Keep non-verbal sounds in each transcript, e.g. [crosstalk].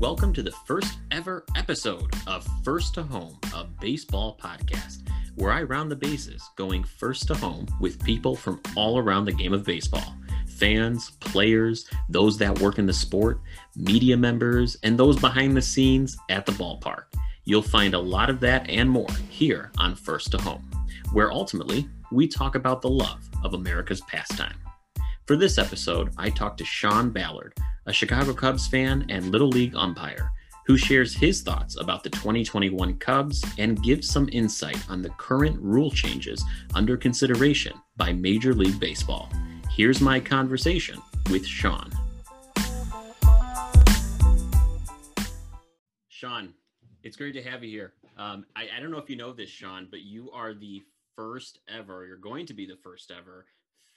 Welcome to the first ever episode of First to Home, a baseball podcast, where I round the bases going first to home with people from all around the game of baseball fans, players, those that work in the sport, media members, and those behind the scenes at the ballpark. You'll find a lot of that and more here on First to Home, where ultimately we talk about the love of America's pastime. For this episode, I talked to Sean Ballard, a Chicago Cubs fan and Little League umpire, who shares his thoughts about the 2021 Cubs and gives some insight on the current rule changes under consideration by Major League Baseball. Here's my conversation with Sean. Sean, it's great to have you here. Um, I, I don't know if you know this, Sean, but you are the first ever, you're going to be the first ever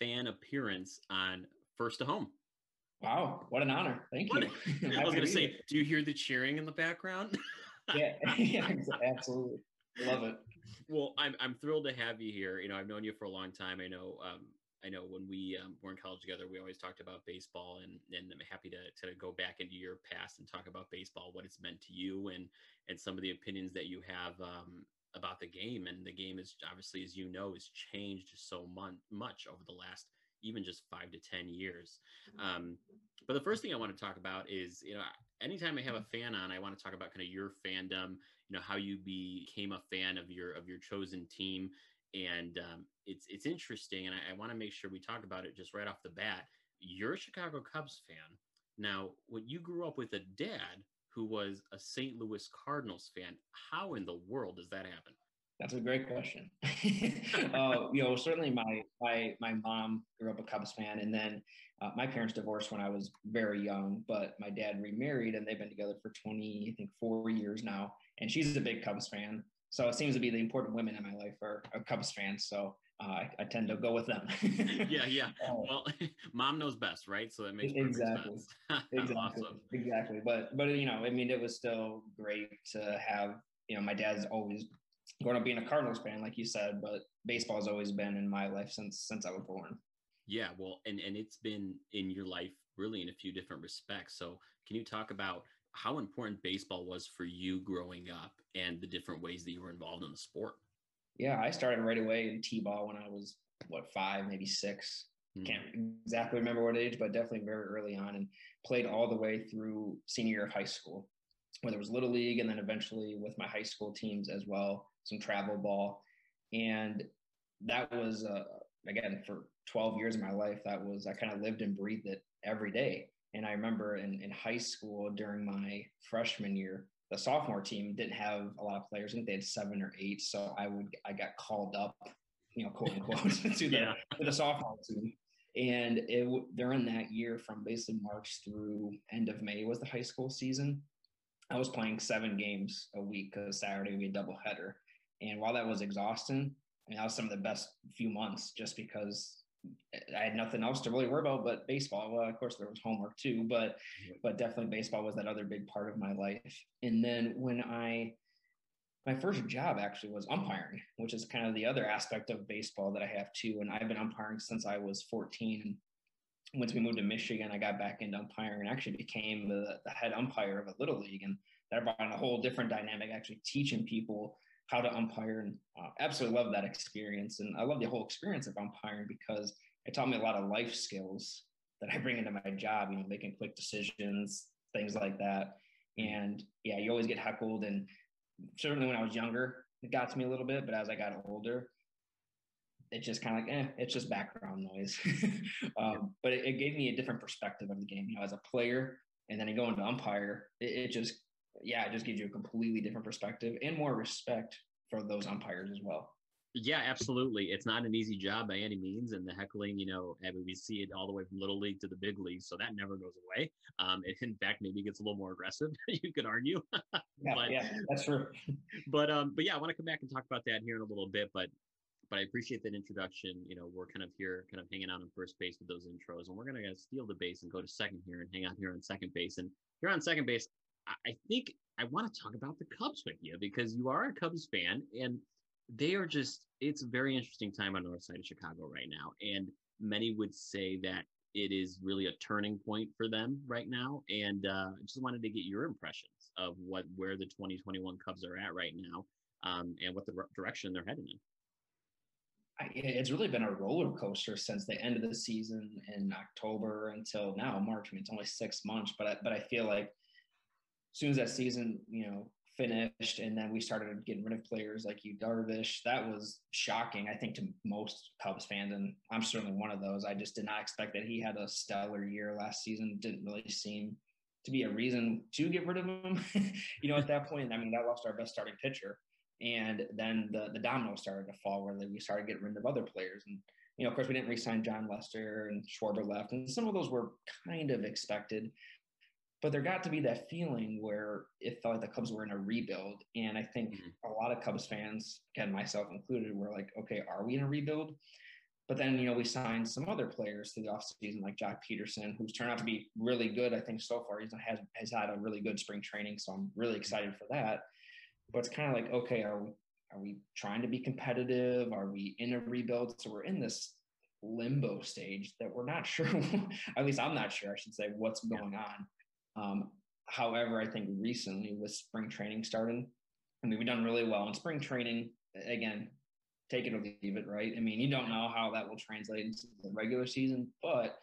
fan appearance on First to Home. Wow, what an honor. Thank What you. [laughs] [laughs] I was going to say, do you hear the cheering in the background? [laughs] yeah, yeah, absolutely. Love it. well, I'm I'm thrilled to have you here. You know, I've known you for a long time. I know um, I know when we um, were in college together, we always talked about baseball, and and I'm happy to to go back into your past and talk about baseball, what it's meant to you, and and some of the opinions that you have um, about the game. And the game is obviously, as you know, has changed so mon- much over the last even just five to ten years. Um, but the first thing I want to talk about is, you know, anytime I have a fan on, I want to talk about kind of your fandom, you know, how you became a fan of your of your chosen team, and um, it's it's interesting, and I, I want to make sure we talk about it just right off the bat. You're a Chicago Cubs fan. Now, when you grew up with a dad who was a St. Louis Cardinals fan, how in the world does that happen? That's a great question. [laughs] uh, you know, certainly my my my mom grew up a Cubs fan, and then uh, my parents divorced when I was very young. But my dad remarried, and they've been together for twenty, I think, four years now. And she's a big Cubs fan, so it seems to be the important women in my life are, are Cubs fans. So uh, I, I, tend to go with them. [laughs] yeah, yeah. [laughs] Uh, well, [laughs] mom knows best, right? So that makes exactly, exactly, awesome. exactly. But but you know, I mean, it was still great to have. You know, my dad's always growing up being a Cardinals fan, like you said, but baseball has always been in my life since since I was born. Yeah, well, and and it's been in your life really in a few different respects. So, can you talk about how important baseball was for you growing up and the different ways that you were involved in the sport? Yeah, I started right away in t-ball when I was what five, maybe six. Mm. Can't exactly remember what age, but definitely very early on, and played all the way through senior year of high school, where there was little league, and then eventually with my high school teams as well some travel ball. And that was, uh, again, for 12 years of my life, that was, I kind of lived and breathed it every day. And I remember in, in high school during my freshman year, the sophomore team didn't have a lot of players. I think they had seven or eight. So I would, I got called up, you know, quote [laughs] unquote, [laughs] to, the, yeah. to the sophomore team. And it during that year, from basically March through end of May, was the high school season. I was playing seven games a week because Saturday we had double header. And while that was exhausting, I mean, that was some of the best few months just because I had nothing else to really worry about but baseball. Well, of course, there was homework too, but but definitely baseball was that other big part of my life. And then when I my first job actually was umpiring, which is kind of the other aspect of baseball that I have too. And I've been umpiring since I was 14. And once we moved to Michigan, I got back into umpiring and actually became the, the head umpire of a little league. And that brought in a whole different dynamic, actually teaching people how to umpire and uh, absolutely love that experience. And I love the whole experience of umpiring because it taught me a lot of life skills that I bring into my job, you know, making quick decisions, things like that. And yeah, you always get heckled. And certainly when I was younger, it got to me a little bit, but as I got older, it's just kind of like, eh, it's just background noise. [laughs] um, but it, it, gave me a different perspective of the game, you know, as a player. And then you go into umpire, it, it just yeah, it just gives you a completely different perspective and more respect for those umpires as well. Yeah, absolutely. It's not an easy job by any means, and the heckling, you know, I mean, we see it all the way from little league to the big league, so that never goes away. Um, it, in fact, maybe gets a little more aggressive. [laughs] you could argue. yeah, but, yeah, that's true. [laughs] but um, but yeah, I want to come back and talk about that here in a little bit. But but I appreciate that introduction. You know, we're kind of here, kind of hanging out on first base with those intros, and we're gonna steal the base and go to second here and hang out here on second base. And here on second base, I think I want to talk about the Cubs with you because you are a Cubs fan and they are just, it's a very interesting time on the north side of Chicago right now. And many would say that it is really a turning point for them right now. And uh, I just wanted to get your impressions of what where the 2021 Cubs are at right now um, and what the direction they're heading in. It's really been a roller coaster since the end of the season in October until now, March. I mean, it's only six months, but I, but I feel like soon as that season, you know, finished and then we started getting rid of players like Yu Darvish. That was shocking, I think, to most Cubs fans. And I'm certainly one of those. I just did not expect that he had a stellar year last season. Didn't really seem to be a reason to get rid of him. [laughs] you know, at that point, I mean, that lost our best starting pitcher. And then the, the domino started to fall where we started getting rid of other players. And, you know, of course, we didn't re-sign Jon Lester and Schwarber left. And some of those were kind of expected but there got to be that feeling where it felt like the Cubs were in a rebuild. And I think mm-hmm. a lot of Cubs fans, and myself included, were like, okay, are we in a rebuild? But then, you know, we signed some other players through the offseason, like Joc Pederson, who's turned out to be really good, I think, so far. He has, has had a really good spring training. So I'm really excited for that. But it's kind of like, okay, are we, are we trying to be competitive? Are we in a rebuild? So we're in this limbo stage that we're not [laughs] sure, at least I'm not sure, I should say, what's going on. Um, however, I think recently with spring training starting, I mean, we've done really well in spring training. Again, take it or leave it, right? I mean, you don't know how that will translate into the regular season, but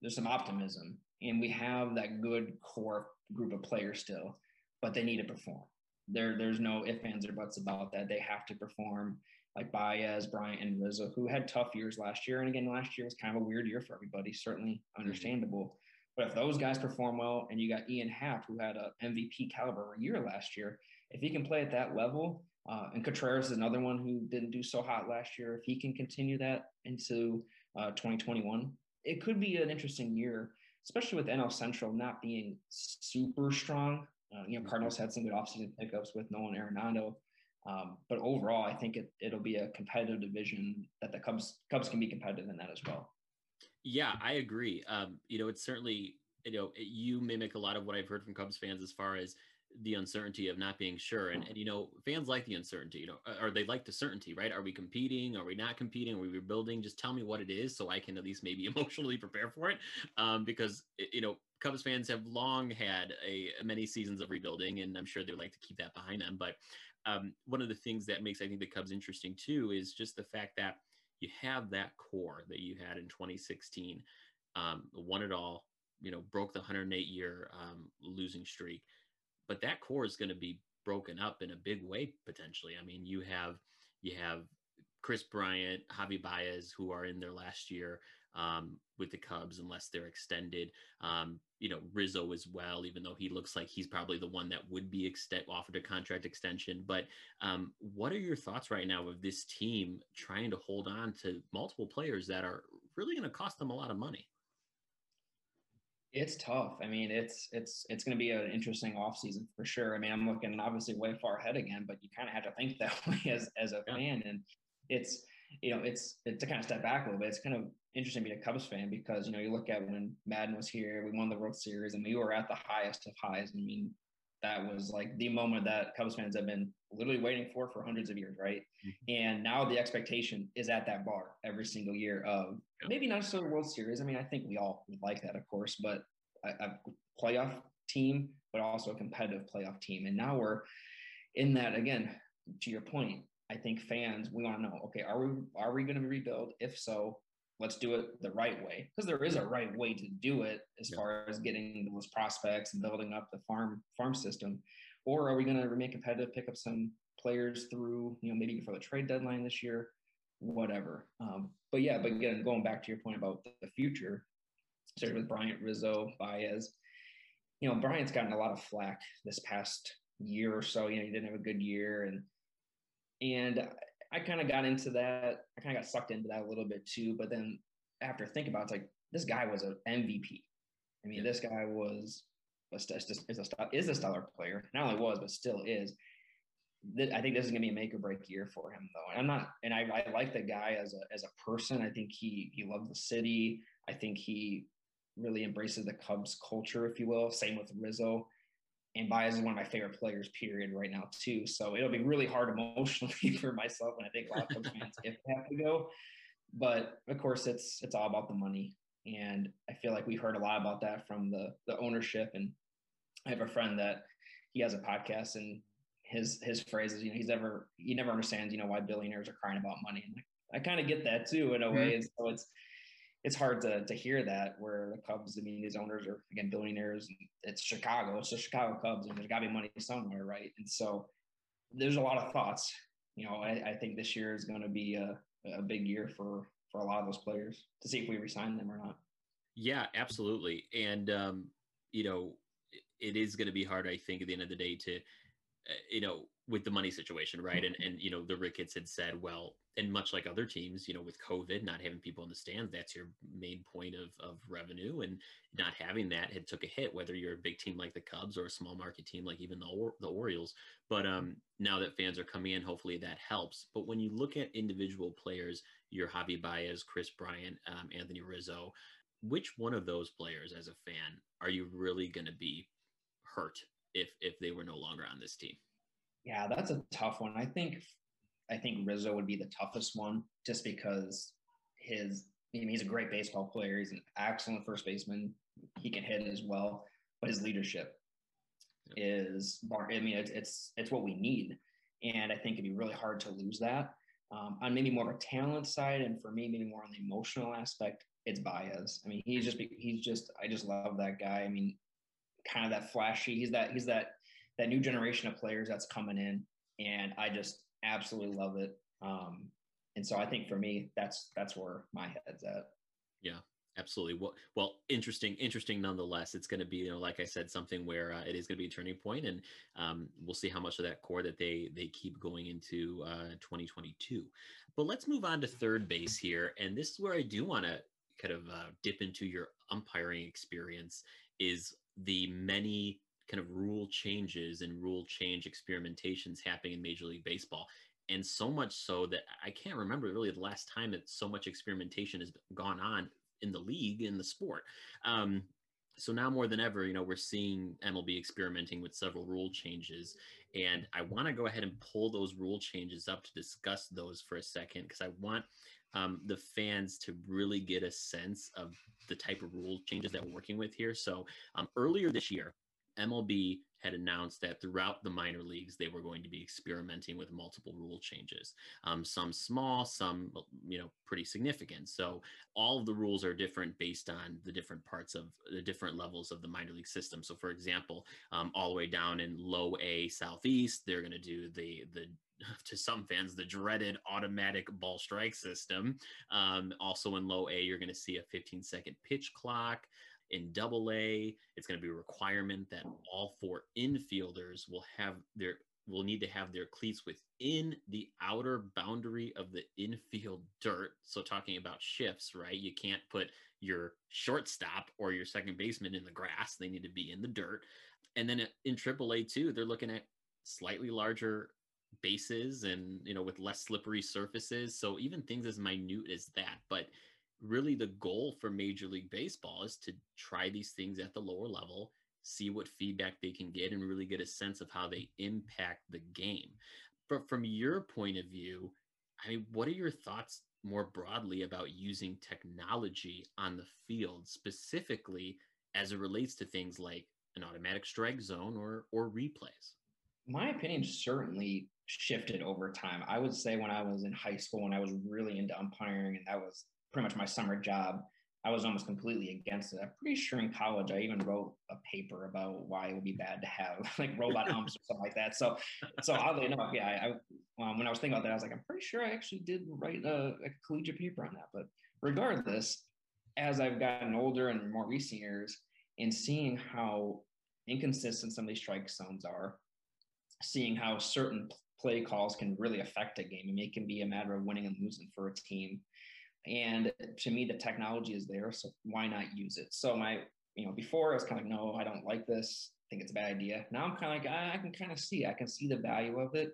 there's some optimism. And we have that good core group of players still, but they need to perform. There, there's no ifs, ands, or buts about that. They have to perform like Baez, Bryant, and Rizzo, who had tough years last year. And again, last year was kind of a weird year for everybody, certainly mm-hmm. understandable. But if those guys perform well, and you got Ian Happ, who had a MVP caliber year last year, if he can play at that level, uh, and Contreras is another one who didn't do so hot last year. If he can continue that into uh, 2021, it could be an interesting year, especially with NL Central not being super strong. Uh, you know, mm-hmm. Cardinals had some good offseason pickups with Nolan Arenado. Um, but overall, I think it, it'll be a competitive division that the Cubs Cubs can be competitive in that as well. Yeah, I agree. Um, you know, it's certainly you know you mimic a lot of what I've heard from Cubs fans as far as the uncertainty of not being sure, and, and you know fans like the uncertainty. You know, or they like the certainty, right? Are we competing? Are we not competing? Are we rebuilding? Just tell me what it is, so I can at least maybe [laughs] emotionally prepare for it. Um, because you know Cubs fans have long had a many seasons of rebuilding, and I'm sure they would like to keep that behind them. But um, one of the things that makes I think the Cubs interesting too is just the fact that you have that core that you had in 2016, um, won it all, you know, broke the 108 year um, losing streak. But that core is going to be broken up in a big way potentially. I mean, you have you have Kris Bryant, Javi Baez, who are in their last year um, with the Cubs unless they're extended. Um, you know, Rizzo as well, even though he looks like he's probably the one that would be extend, offered a contract extension. But um, what are your thoughts right now of this team trying to hold on to multiple players that are really going to cost them a lot of money? It's tough. I mean, it's it's it's going to be an interesting offseason for sure. I mean, I'm looking obviously way far ahead again, but you kind of have to think [laughs] that way as as a fan, and it's you know, it's, it's to kind of step back a little bit. It's kind of interesting being a Cubs fan because, you know, you look at when Maddon was here, we won the World Series and we were at the highest of highs. I mean, that was like the moment that Cubs fans have been literally waiting for for hundreds of years, right? Mm-hmm. And now the expectation is at that bar every single year of maybe not necessarily World Series. I mean, I think we all would like that, of course, but a, a playoff team, but also a competitive playoff team. And now we're in that again. To your point, I think fans we want to know, okay, are we are we going to rebuild? If so, let's do it the right way because there is a right way to do it as yeah. far as getting those prospects and building up the farm farm system. Or are we going to remain competitive, pick up some players through, you know, maybe before the trade deadline this year, whatever. Um, but yeah, but again, going back to your point about the future, started with Bryant, Rizzo, Baez. You know, Bryant's gotten a lot of flack this past year or so. You know, he didn't have a good year, and and I kind of got into that. I kind of got sucked into that a little bit too. But then after thinking about it, it's like this guy was an MVP. I mean, this guy was a, is a, is a stellar player. Not only was, but still is. I think this is going to be a make or break year for him, though. And I'm not, and I, I like the guy as a as a person. I think he he loves the city. I think he really embraces the Cubs culture, if you will. Same with Rizzo and Baez is one of my favorite players, period, right now too. So it'll be really hard emotionally [laughs] for myself, and I think a lot of fans [laughs] if they have to go. But of course, it's it's all about the money, And I feel like we heard a lot about that from the the ownership. And I have a friend that he has a podcast and his his phrases, you know, he's ever he never understands, you know, why billionaires are crying about money. And I, I kind of get that too in a way. Mm-hmm. And so it's it's hard to to hear that where the Cubs, I mean, owners are again billionaires. it's Chicago, it's the Chicago Cubs, and there's got to be money somewhere, right? And so there's a lot of thoughts. You know, I, I think this year is going to be a, a big year for for a lot of those players to see if we resign them or not. Yeah, absolutely. And um, you know, it is going to be hard, I think, at the end of the day to, uh, you know, with the money situation, right? And and you know, the Ricketts had said, well, and much like other teams, you know, with COVID, not having people in the stands, that's your main point of of revenue, and not having that had took a hit. Whether you're a big team like the Cubs or a small market team like even the the Orioles, but um, now that fans are coming in, hopefully that helps. But when you look at individual players, your Javi Baez, Kris Bryant, um, Anthony Rizzo, which one of those players, as a fan, are you really going to be hurt if if they were no longer on this team? Yeah, that's a tough one. I think I think Rizzo would be the toughest one just because his I mean, he's a great baseball player. He's an excellent first baseman. He can hit as well, but his leadership is I mean, it's, it's it's what we need, and I think it'd be really hard to lose that. Um, on maybe more of a talent side, and for me, maybe more on the emotional aspect, it's Baez. I mean, he's just he's just I just love that guy. I mean, kind of that flashy. He's that he's that that new generation of players that's coming in, and I just absolutely love it. Um, and so I think for me, that's that's where my head's at. Yeah, absolutely. Well, well, interesting, interesting nonetheless. It's going to be, you know, like I said, something where uh, it is going to be a turning point, and um, we'll see how much of that core that they they keep going into uh, 2022. But let's move on to third base here, and this is where I do want to kind of uh, dip into your umpiring experience. Is the many kind of rule changes and rule change experimentations happening in Major League Baseball. And so much so that I can't remember really the last time that so much experimentation has gone on in the league, in the sport. Um, so now more than ever, you know, we're seeing MLB experimenting with several rule changes. And I want to go ahead and pull those rule changes up to discuss those for a second because I want um, the fans to really get a sense of the type of rule changes that we're working with here. So um, earlier this year, MLB had announced that throughout the minor leagues they were going to be experimenting with multiple rule changes um, some small some you know pretty significant so all of the rules are different based on the different parts of the different levels of the minor league system so for example um, all the way down in low a southeast they're going to do the the [laughs] to some fans the dreaded automatic ball strike system. Um, also in low A, you're going to see a 15 second pitch clock. In double A, it's going to be a requirement that all four infielders will have their will need to have their cleats within the outer boundary of the infield dirt. So talking about shifts, right? You can't put your shortstop or your second baseman in the grass. They need to be in the dirt. And then in AAA too, they're looking at slightly larger bases and you know with less slippery surfaces so even things as minute as that but really the goal for major league baseball is to try these things at the lower level see what feedback they can get and really get a sense of how they impact the game but from your point of view i mean what are your thoughts more broadly about using technology on the field specifically as it relates to things like an automatic strike zone or or replays my opinion certainly shifted over time. I would say when I was in high school, when I was really into umpiring, and that was pretty much my summer job, I was almost completely against it. I'm pretty sure in college I even wrote a paper about why it would be bad to have [laughs] like robot [laughs] umps or something like that. So, so oddly enough, yeah, I, I um, when I was thinking about that, I was like, I'm pretty sure I actually did write a, a collegiate paper on that. But regardless, as I've gotten older and more recent years, and seeing how inconsistent some of these strike zones are, seeing how certain play calls can really affect a game. I mean, it can be a matter of winning and losing for a team. And to me, the technology is there, so why not use it? So my, you know, before I was kind of like, no, I don't like this. I think it's a bad idea. Now I'm kind of like, I, I can kind of see, I can see the value of it,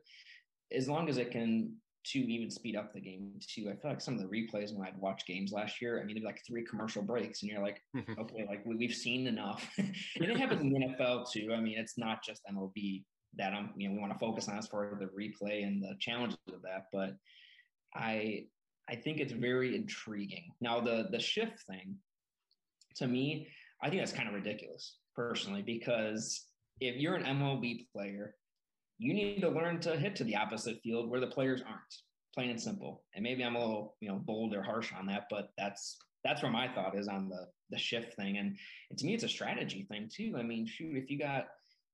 as long as it can to even speed up the game too. I feel like some of the replays when I'd watch games last year, I mean, there'd like three commercial breaks, and you're like, mm-hmm. okay, like we, have seen enough. [laughs] and it happens in the NFL too. I mean, it's not just MLB that I'm, you know, we want to focus on as far as the replay and the challenges of that. But I, I think it's very intriguing. Now the the shift thing, to me, I think that's kind of ridiculous personally, because if you're an MLB player, you need to learn to hit to the opposite field where the players aren't, plain and simple. And maybe I'm a little, you know, bold or harsh on that, but that's that's where my thought is on the the shift thing. And, and to me, it's a strategy thing too. I mean, shoot, if you got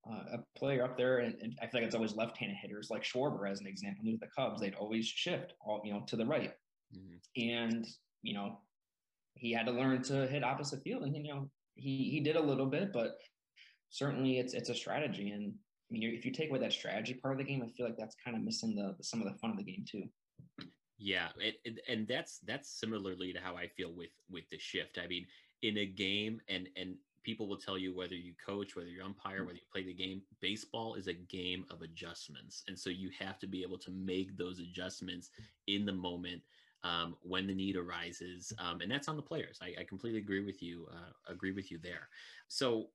uh, a player up there, and, and, I feel like it's always left-handed hitters like Schwarber as an example. New to the Cubs, they'd always shift all you know to the right, mm-hmm. and you know he had to learn to hit opposite field, and you know he he did a little bit, but certainly it's it's a strategy. And I mean, if you take away that strategy part of the game, I feel like that's kind of missing the, the some of the fun of the game too. Yeah, it, it, and that's that's similarly to how I feel with with the shift. I mean, in a game, and and people will tell you whether you coach, whether you umpire, whether you play the game. Baseball is a game of adjustments, and so you have to be able to make those adjustments in the moment um, when the need arises, um, and that's on the players. I, I completely agree with you. Uh, agree with you there. So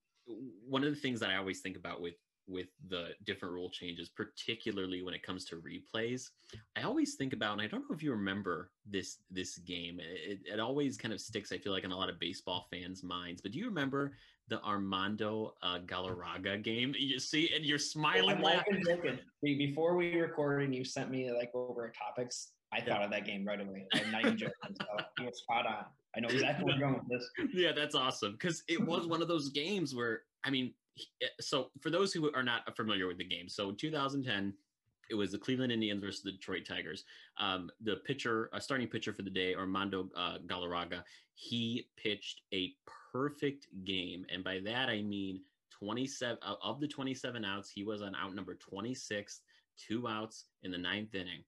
one of the things that I always think about with with the different rule changes, particularly when it comes to replays. I always think about, and I don't know if you remember this this game. It, it always kind of sticks. I feel like in a lot of baseball fans' minds. But do you remember the Armando uh, Galarraga game? [laughs] You see, and you're smiling. Oh, Before we recorded, you sent me like over topics. I yeah. thought of that game right away. I'm not even joking. So you were spot on. I know exactly where you're going with this. [laughs] Yeah, that's awesome because it was [laughs] one of those games where I mean, Eh, so for those who are not familiar with the game, so 2010, it was the Cleveland Indians versus the Detroit Tigers. Um, the pitcher, a starting pitcher for the day, Armando uh, Galarraga, he pitched a perfect game, and by that I mean 27 uh, of the 27 outs, he was on out number 26, two outs in the ninth inning.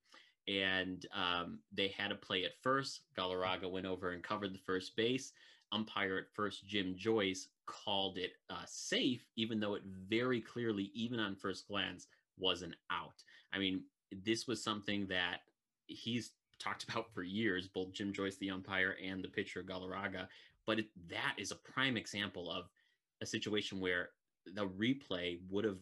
And um, they had a play at first. Galarraga went over and covered the first base umpire at first, Jim Joyce, called it uh, safe, even though it very clearly, even on first glance, was an out. I mean, this was something that he's talked [laughs] about for years, both Jim Joyce, the umpire, and the pitcher Galarraga. But it, that is a prime example of a situation where the replay would have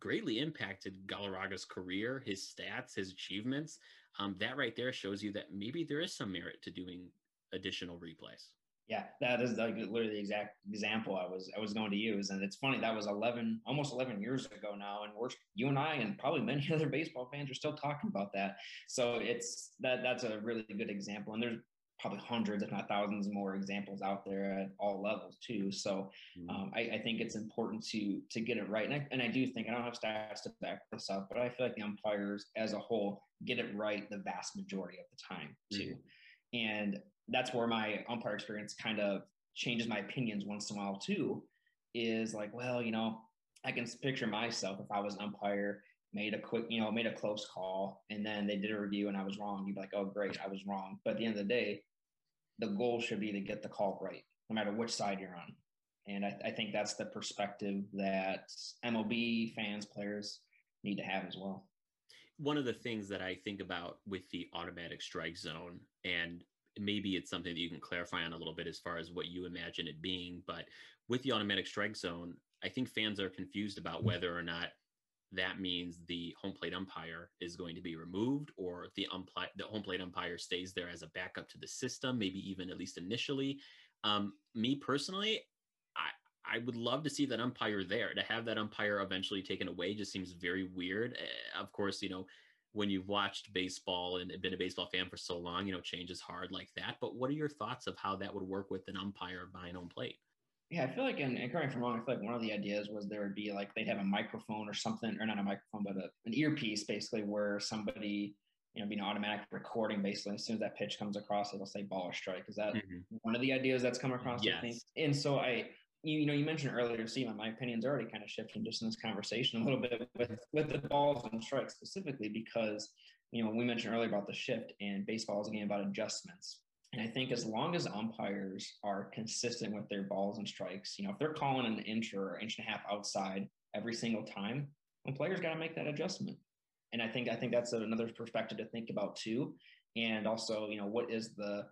greatly impacted Galarraga's career, his stats, his achievements. Um, that right there shows you that maybe there is some merit to doing additional replays. Yeah, that is like literally the exact example I was I was going to use, and it's funny that was eleven, almost eleven years ago now, and we're you and I and probably many [laughs] other baseball fans are still talking about that. So it's that that's a really good example, and there's probably hundreds, if not thousands, more examples out there at all levels too. So mm-hmm. um, I, I, think it's important to to get it right, and I, and I do think I don't have stats to back this up, but I feel like the umpires as a whole get it right the vast majority of the time too. Mm-hmm. And that's where my umpire experience kind of changes my opinions once in a while too. Is like, well, you know, I can picture myself if I was an umpire, made a quick, you know, made a close call, and then they did a review and I was wrong. You'd be like, oh, great, I was wrong. But at the end of the day, the goal should be to get the call right, no matter which side you're on. And I, I think that's the perspective that MLB fans, players need to have as well. One of the things that I think about with the automatic strike zone, and maybe it's something that you can clarify on a little bit as far as what you imagine it being. But with the automatic strike zone, I think fans are confused about whether or not that means the home plate umpire is going to be removed or the umpire the home plate umpire stays there as a backup to the system maybe even at least initially um, me personally i i would love to see that umpire there to have that umpire eventually taken away just seems very weird uh, of course you know when you've watched baseball and been a baseball fan for so long, you know, change is hard like that. But what are your thoughts of how that would work with an umpire behind home plate? Yeah, I feel like, and, and correct me if I'm wrong, I feel like one of the ideas was there would be like they'd have a microphone or something, or not a microphone, but a, an earpiece basically where somebody, you know, being automatic recording basically as soon as that pitch comes across, it'll say ball or strike. Is that mm-hmm. one of the ideas that's come across? Yes. And so I, you, you know, you mentioned earlier, Steve, my opinion's already kind of shifting just in this conversation a little bit with, with the balls and strikes specifically because, you know, we mentioned earlier about the shift and baseball is a game about adjustments. And I think as long as umpires are consistent with their balls and strikes, you know, if they're calling an inch or inch and a half outside every single time, the players got to make that adjustment. And I think I think that's another perspective to think about too. And also, you know, what is the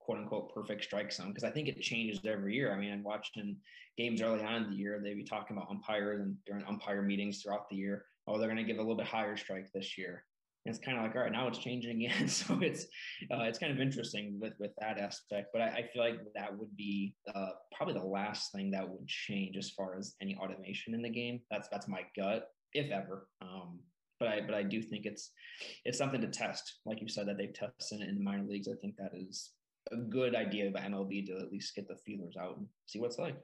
quote unquote perfect strike zone because I think it changes every year. I mean, I'm watching games early on in the year, they'd be talking about umpires and during umpire meetings throughout the year. Oh, they're going to give a little bit higher strike this year. And it's kind of like, all right, now it's changing again. [laughs] so it's uh, it's kind of interesting with with that aspect. But I, I feel like that would be uh, probably the last thing that would change as far as any automation in the game. That's that's my gut, if ever. Um, but I but I do think it's it's something to test, like you said that they've tested it in the minor leagues. I think that is a good idea of MLB to at least get the feelers out and see what's like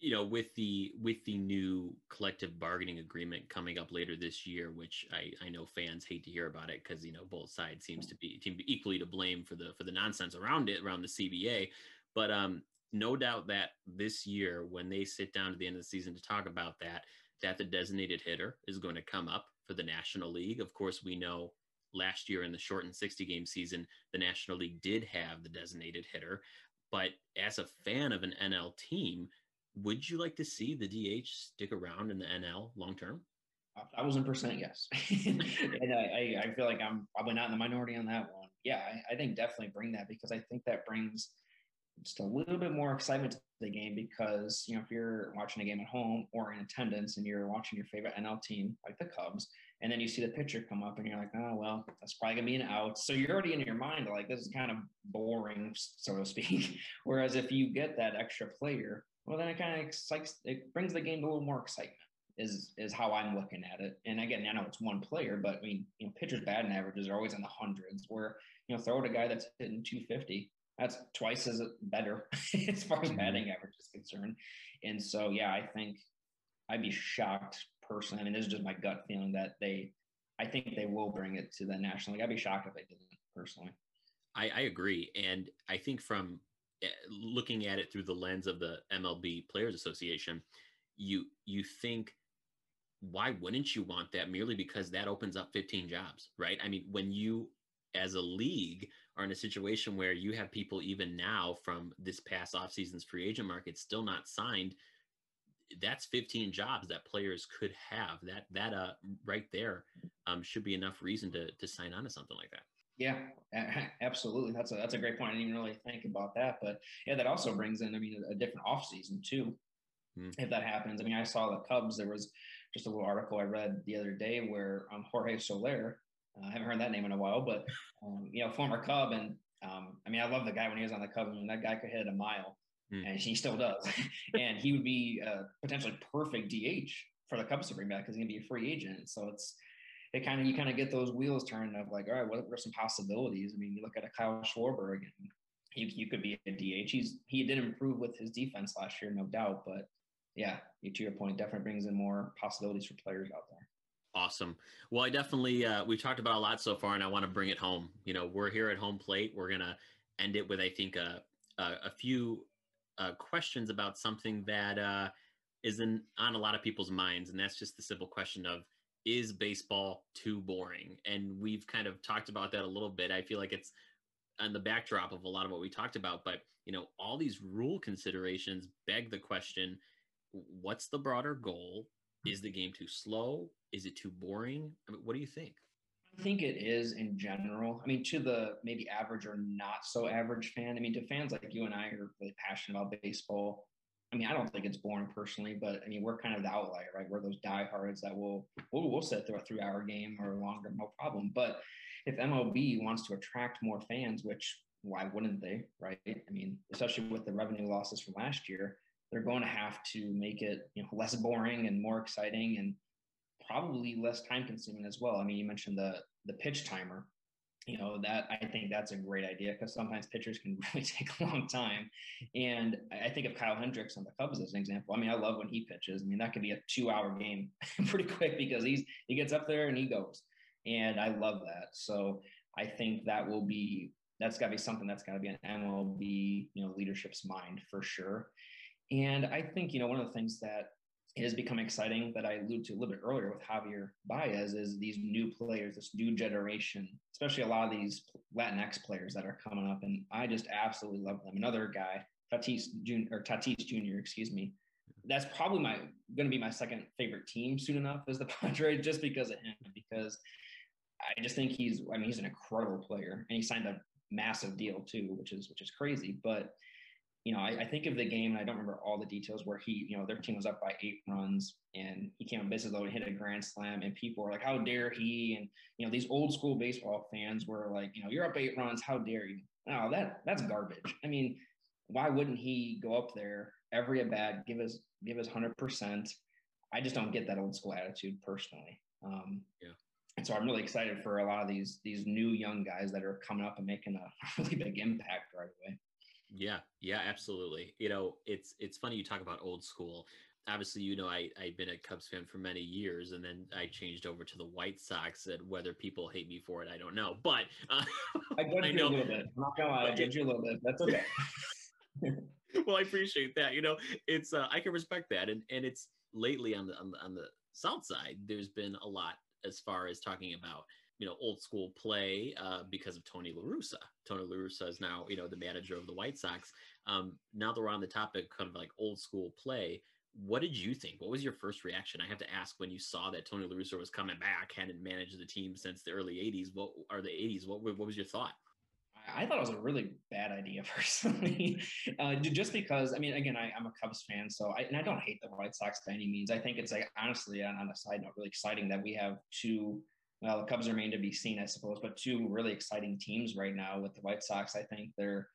you know with the with the new collective bargaining agreement coming up later this year which i i know fans hate to hear about it because you know both sides seems to be seem equally to blame for the for the nonsense around it around the cba but um no doubt that this year when they sit down at the end of the season to talk about that that the designated hitter is going to come up for the national league. Of course we know last year in the shortened 60 game season the national league did have the designated hitter. But as a fan of an nl team would you like to see the DH stick around in the NL long term? A thousand percent yes. [laughs] and I, I feel like I'm probably not in the minority on that one. Yeah, I, I think definitely bring that because I think that brings just a little bit more excitement to the game because you know if you're watching a game at home or in attendance and you're watching your favorite NL team like the Cubs and then you see the pitcher come up and you're like oh well that's probably gonna be an out so you're already in your mind like this is kind of boring so to speak [laughs] whereas if you get that extra player well, then it kind of excites, it brings the game to a little more excitement. Is is how I'm looking at it. And again, I know it's one player, but I mean, you know, pitchers' batting averages are always in the hundreds. Where you know, throw at a guy that's hitting 250, that's twice as better [laughs] as far as mm-hmm. batting average is concerned. And so, yeah, I think I'd be shocked personally. I mean, this is just my gut feeling that they, I think they will bring it to the national league. I'd be shocked if they didn't personally. I, I agree, and I think from looking at it through the lens of the MLB Players Association, you you think why wouldn't you want that merely because that opens up 15 jobs, right? I mean, when you as a league are in a situation where you have people even now from this past offseason's free agent market still not signed, that's 15 jobs that players could have. That that uh right there um, should be enough reason to to sign on to something like that. Yeah, [laughs] absolutely. That's a that's a great point. I didn't even really think about that, but yeah, that also brings in, I mean, a, a different off season too. Mm. If that happens, I mean, I saw the Cubs. There was just a little article I read the other day where um, Jorge Soler. Uh, I haven't heard that name in a while, but [laughs] um, you know, former Cub, and um, I mean, I love the guy when he was on the Cubs. I mean, that guy could hit a mile, mm. and he still does. [laughs] and he would be a potentially perfect DH for the Cubs to bring back because he's gonna be a free agent. So it's it kind of you kind of get those wheels turned of like, all right, what are some possibilities? I mean, you look at a Kyle Schwarber again. You, you could be a DH. He's he did improve with his defense last year, no doubt. But yeah, to your point, definitely brings in more possibilities for players out there. Awesome. Well, I definitely uh, we've talked about a lot so far, and I want to bring it home. You know, we're here at home plate. We're gonna end it with I think a a, a few uh, questions about something that uh, is in on a lot of people's minds, and that's just the simple question of is baseball too boring? And we've kind of talked about that a little bit. I feel like it's on the backdrop of a lot of what we talked about, but you know, all these rule considerations beg the question, what's the broader goal? Is the game too slow? Is it too boring? I mean, what do you think? I think it is in general. I mean, to the maybe average or not so average fan. I mean, to fans like you and I are really passionate about baseball. I mean, I don't think it's boring personally, but I mean, we're kind of the outlier, right? We're those diehards that will we'll, we'll sit through a three hour game or longer, no problem. But if MLB wants to attract more fans, which why wouldn't they, right? I mean, especially with the revenue losses from last year, they're going to have to make it you know less boring and more exciting and probably less time consuming as well. I mean, you mentioned the the pitch timer you know that i think that's a great idea because sometimes pitchers can [laughs] really take a long time. And i think of kyle hendricks on the cubs as an example. I mean i love when he pitches. I mean that could be a two hour game [laughs] pretty quick because he's he gets up there and he goes. And i love that. So i think that will be that's got to be something that's got to be an mlb you know leadership's mind for sure. And i think you know one of the things that it has become exciting that I alluded to a little bit earlier with Javier Baez is these new players, this new generation, especially a lot of these Latinx players that are coming up. And I just absolutely love them. Another guy, Tatis Jr. or Tatis Jr., excuse me. That's probably my going to be my second favorite team soon enough as the [laughs] Padres, just because of him. Because I just think he's, I mean, he's an incredible player, and he signed a massive deal too, which is which is crazy. But you know, I, I, think of the game, and I don't remember all the details where he, you know, their team was up by eight runs, and he came up bases loaded, hit a grand slam, and people were like, "How dare he?" And you know, these old school baseball fans were like, "You know, you're up eight runs, how dare you?" Oh, that that's garbage. I mean, why wouldn't he go up there every at bat, give us give us hundred percent? I just don't get that old school attitude personally. Um, yeah. And so I'm really excited for a lot of these these new young guys that are coming up and making a [laughs] really big impact right away. Yeah, yeah, absolutely. You know, it's it's funny you talk about old school. Obviously, you know, I I've been a Cubs fan for many years, and then I changed over to the White Sox. And whether people hate me for it, I don't know. But uh, I [laughs] judge I you a little bit. I'm not gonna lie, I judge you a little bit. That's okay. [laughs] well, I appreciate that. You know, it's uh, I can respect that, and and it's lately on the on the on the South side, there's been a lot as far as talking about you know old school play uh, because of Tony La Russa. Tony La Russa is now you know the manager of the White Sox. Um, now that we're on the topic, kind of like old school play, what did you think? What was your first reaction? I have to ask when you saw that Tony La Russa was coming back, hadn't managed the team since the early '80s. What are the '80s? What what was your thought? I thought it was a really bad idea [laughs] personally, uh, just because I mean, again, I, am a Cubs fan, so I, and I don't hate the White Sox by any means. I think it's like honestly, on, on a side note, really exciting that we have two well, the Cubs remain to be seen, I suppose, but two really exciting teams right now with the White Sox. I think they're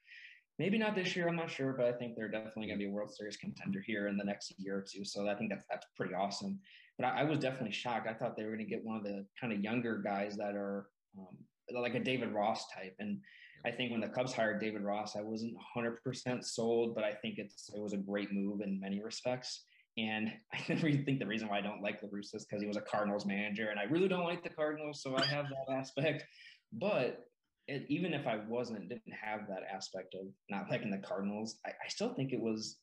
maybe not this year, I'm not sure, but I think they're definitely going to be a World Series contender here in the next year or two. So I think that's that's pretty awesome. But I, I was definitely shocked. I thought they were going to get one of the kind of younger guys that are um, like a David Ross type. And I think when the Cubs hired David Ross, I wasn't 100% sold, but I think it's it was a great move in many respects. And [laughs] I think the reason why I don't like La Russa is because he was a Cardinals manager, and I really don't like the Cardinals, so I have that aspect. But it, even if I wasn't, didn't have that aspect of not liking the Cardinals, I, I still think it was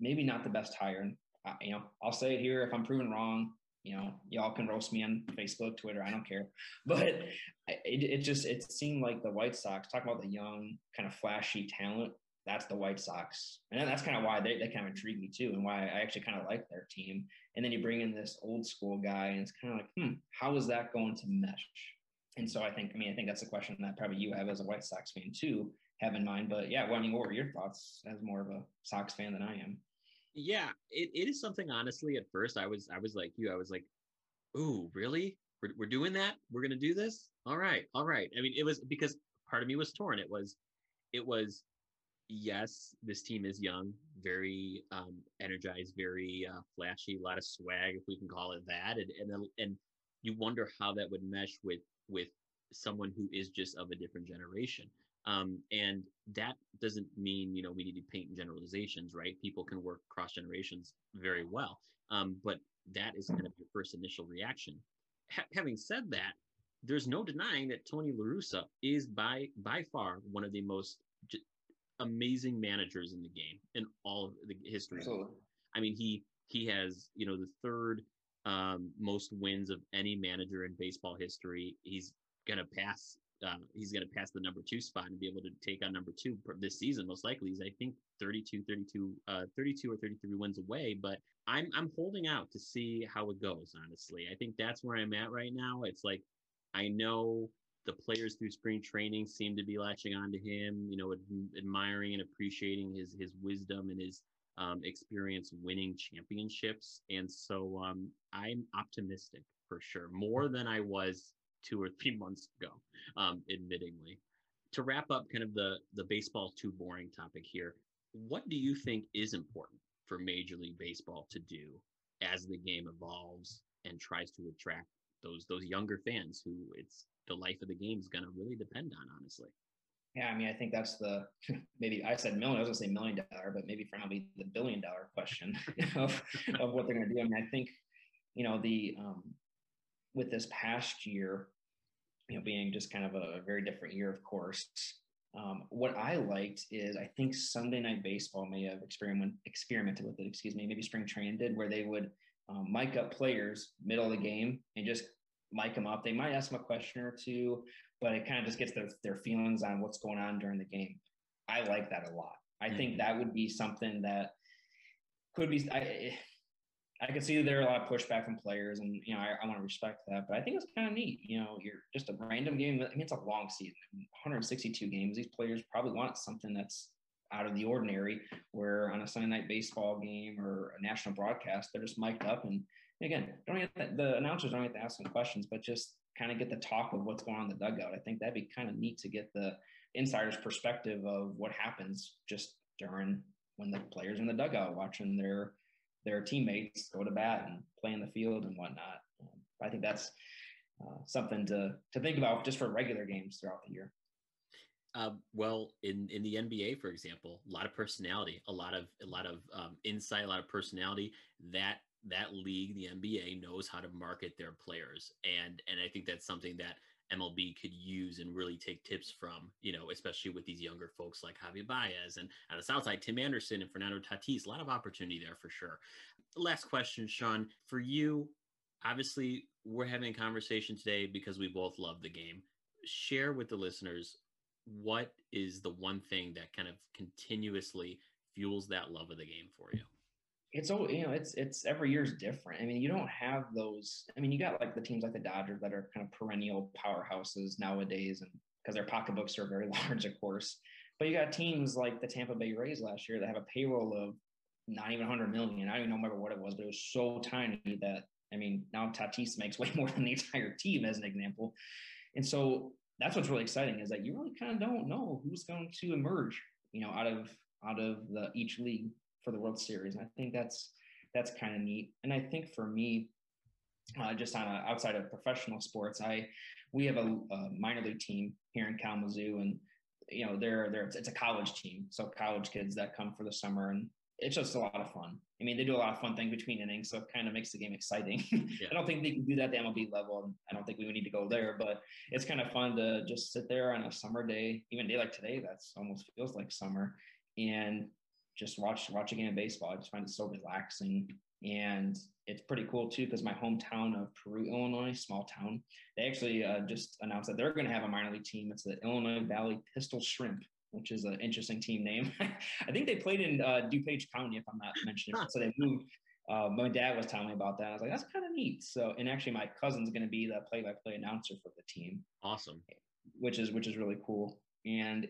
maybe not the best hire. And you know, I'll say it here: if I'm proven wrong, you know, y'all can roast me on Facebook, Twitter. I don't care. [laughs] But it, it just it seemed like the White Sox talking about the young, kind of flashy talent that's the White Sox. And that's kind of why they, they kind of intrigue me too, and why I actually kind of like their team. And then you bring in this old school guy, and it's kind of like, hmm, how is that going to mesh? And so I think, I mean, I think that's a question that probably you have as a White Sox fan too, have in mind. But yeah, well, I mean, what were your thoughts as more of a Sox fan than I am? Yeah, it, it is something honestly. At first, I was I was like you. I was like, "Ooh, really? We're, we're doing that? We're gonna do this? All right, all right." I mean, it was because part of me was torn. It was, it was yes, this team is young, very um, energized, very uh, flashy, a lot of swag, if we can call it that, and and and you wonder how that would mesh with with someone who is just of a different generation. Um, and that doesn't mean you know we need to paint generalizations, right? People can work cross generations very well, um, but that is kind of your first initial reaction. Ha- having said that, there's no denying that Tony La Russa is by by far one of the most amazing managers in the game in all of the history. Absolutely. I mean, he he has you know the third um, most wins of any manager in baseball history. He's gonna pass. Uh, he's going to pass the number two spot and be able to take on number two this season. Most likely, he's I think 32, 32, uh, 32 or 33 wins away. But I'm I'm holding out to see how it goes. Honestly, I think that's where I'm at right now. It's like I know the players through spring training seem to be latching on to him, you know, ad- admiring and appreciating his his wisdom and his um, experience winning championships. And so um, I'm optimistic for sure, more than I was two or three [laughs] months ago, um, admittingly. To wrap up kind of the the baseball too boring topic here, what do you think is important for Major League Baseball to do as the game evolves and tries to attract those those younger fans who it's the life of the game is going to really depend on, honestly. Yeah, I mean, I think that's the [laughs] maybe I said million. I was going to say million dollar, but maybe probably the billion dollar question [laughs] of [laughs] of what they're going to do. I mean, I think you know the um, with this past year, you know, being just kind of a very different year, of course. Um, what I liked is I think Sunday Night Baseball may have experiment experimented with it. Excuse me, maybe spring training did, where they would um, mic up players middle of the game and just mic them up. They might ask them a question or two, but it kind of just gets their, their feelings on what's going on during the game. I like that a lot. I mm-hmm. think that would be something that could be. I, I can see there are a lot of pushback from players, and you know I, I want to respect that. But I think it's kind of neat. You know, you're just a random game. I mean, it's a long season, 162 games. These players probably want something that's out of the ordinary. Where on a Sunday night baseball game or a national broadcast, they're just mic'd up and again, don't have to, the announcers don't have to ask them questions, but just kind of get the talk of what's going on in the dugout. I think that'd be kind of neat to get the insider's perspective of what happens just during when the players in the dugout watching their their teammates go to bat and play in the field and whatnot. Um, I think that's uh, something to to think about just for regular games throughout the year. Uh, well, in in the NBA, for example, a lot of personality, a lot of a lot of um, insight, a lot of personality. That that league, the NBA, knows how to market their players, and and I think that's something that MLB could use and really take tips from, you know, especially with these younger folks like Javy Baez and on the south side, Tim Anderson and Fernando Tatis. A lot of opportunity there for sure. Last question, Sean, for you. Obviously, we're having a conversation today because we both love the game. Share with the listeners what is the one thing that kind of continuously fuels that love of the game for you? It's all you know it's it's every year is different. I mean you don't have those i mean you got like the teams like the dodgers that are kind of perennial powerhouses nowadays and because their pocketbooks are very [laughs] large of course. But you got teams like the tampa bay rays last year that have a payroll of not even 100 million. I don't even remember what it was but it was so tiny that i mean now tatis makes [laughs] way more than the entire team as an example. And so that's what's really exciting is that you really kind of don't know who's going to emerge you know out of out of the each league for the World Series. And I think that's that's kind of neat. And I think for me, uh, just on a, outside of professional sports, I we have a, a, minor league team here in Kalamazoo, and you know they're they're it's a college team, so college kids that come for the summer, and it's just a lot of fun. I mean, they do a lot of fun things between innings, so it kind of makes the game exciting. Yeah. [laughs] I don't think they can do that at the MLB level. and I don't think we would need to go there, but it's kind of fun to just sit there on a summer day, even a day like today, that's almost feels like summer, and just watch watch a game of baseball. I just find it so relaxing. And it's pretty cool too because my hometown of Peru, Illinois, small town, they actually uh, just announced that they're going to have a minor league team. It's the Illinois Valley Pistol Shrimp, which is an interesting team name. [laughs] I think they played in uh, DuPage County, if I'm not mentioning it. So they moved. Uh, my dad was telling me about that. I was like, that's kind of neat. So, and actually, my cousin's going to be the play-by-play announcer for the team. Awesome. Which is which is really cool. And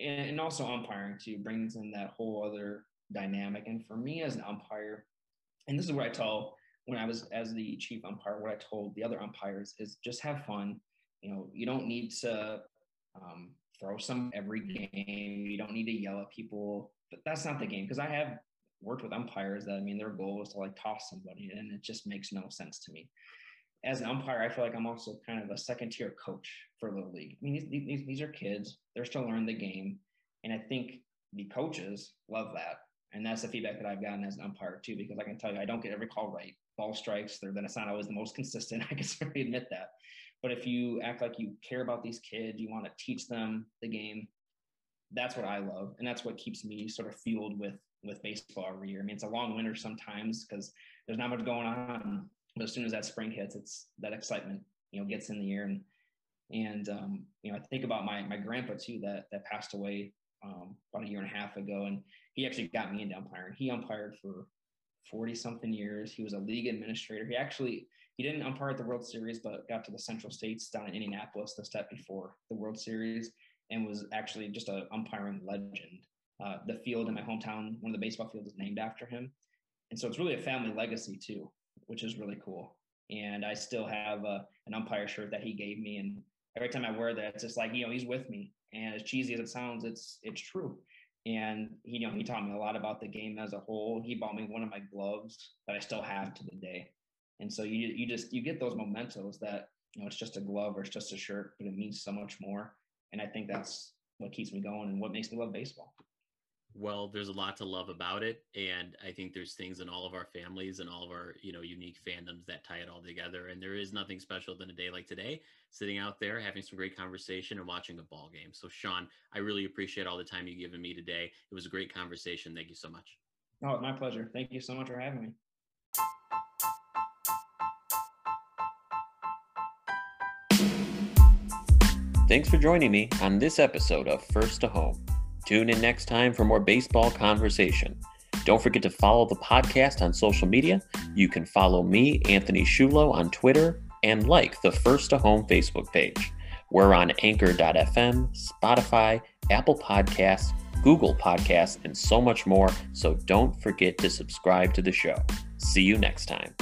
and also umpiring too brings in that whole other dynamic. And for me as an umpire, and this is what I tell when I was as the chief umpire, what I told the other umpires is just have fun. You know, you don't need to um, throw some every game. You don't need to yell at people. But that's not the game because I have worked with umpires that I mean their goal is to like toss somebody, and it just makes no sense to me as an umpire, I feel like I'm also kind of a second tier coach for Little League. I mean, these, these, these are kids, they're still learning the game. And I think the coaches love that. And that's the feedback that I've gotten as an umpire too, because I can tell you, I don't get every call right. Ball strikes, they're then it's not always the most [laughs] consistent. I can certainly admit that. But if you act like you care about these kids, you want to teach them the game, that's what I love. And that's what keeps me sort of fueled with with baseball every year. I mean, it's a long winter sometimes because there's not much going on but as soon as that spring hits, it's that excitement, you know, gets in the air. And, and, um, you know, I think about my, my grandpa too, that, that passed away um, about a year and a half ago. And he actually got me into umpiring. He umpired for 40 something years. He was a league administrator. He actually, he didn't umpire at the World Series, but got to the Central States down in Indianapolis the step before the World Series and was actually just a umpiring legend. Uh, the field in my hometown, one of the baseball fields is named after him. And so it's really a family legacy too which is really cool. And I still have a, an umpire shirt that he gave me, and every time I wear that, it's just like you know he's with me. And as cheesy as it sounds, it's it's true. And he, you know, he taught me a lot about the game as a whole. He bought me one of my gloves that I still have to the day. And so you you just you get those mementos that you know it's just a glove or it's just a shirt, but it means so much more. And I think that's what keeps me going and what makes me love baseball well there's a lot to love about it and i think there's things in all of our families and all of our you know unique fandoms that tie it all together and there is nothing special than a day like today sitting out there having some great conversation and watching a ball game. So sean i really appreciate all the time you've given me today. It was a great conversation. Thank you so much. Oh my pleasure. Thank you so much for having me. Thanks for joining me on this episode of First to Home. Tune in next time for more baseball conversation. Don't forget to follow the podcast on social media. You can follow me, Anthony Shulo, on Twitter and like the First to Home Facebook page. We're on anchor.fm, Spotify, Apple Podcasts, Google Podcasts, and so much more. So don't forget to subscribe to the show. See you next time.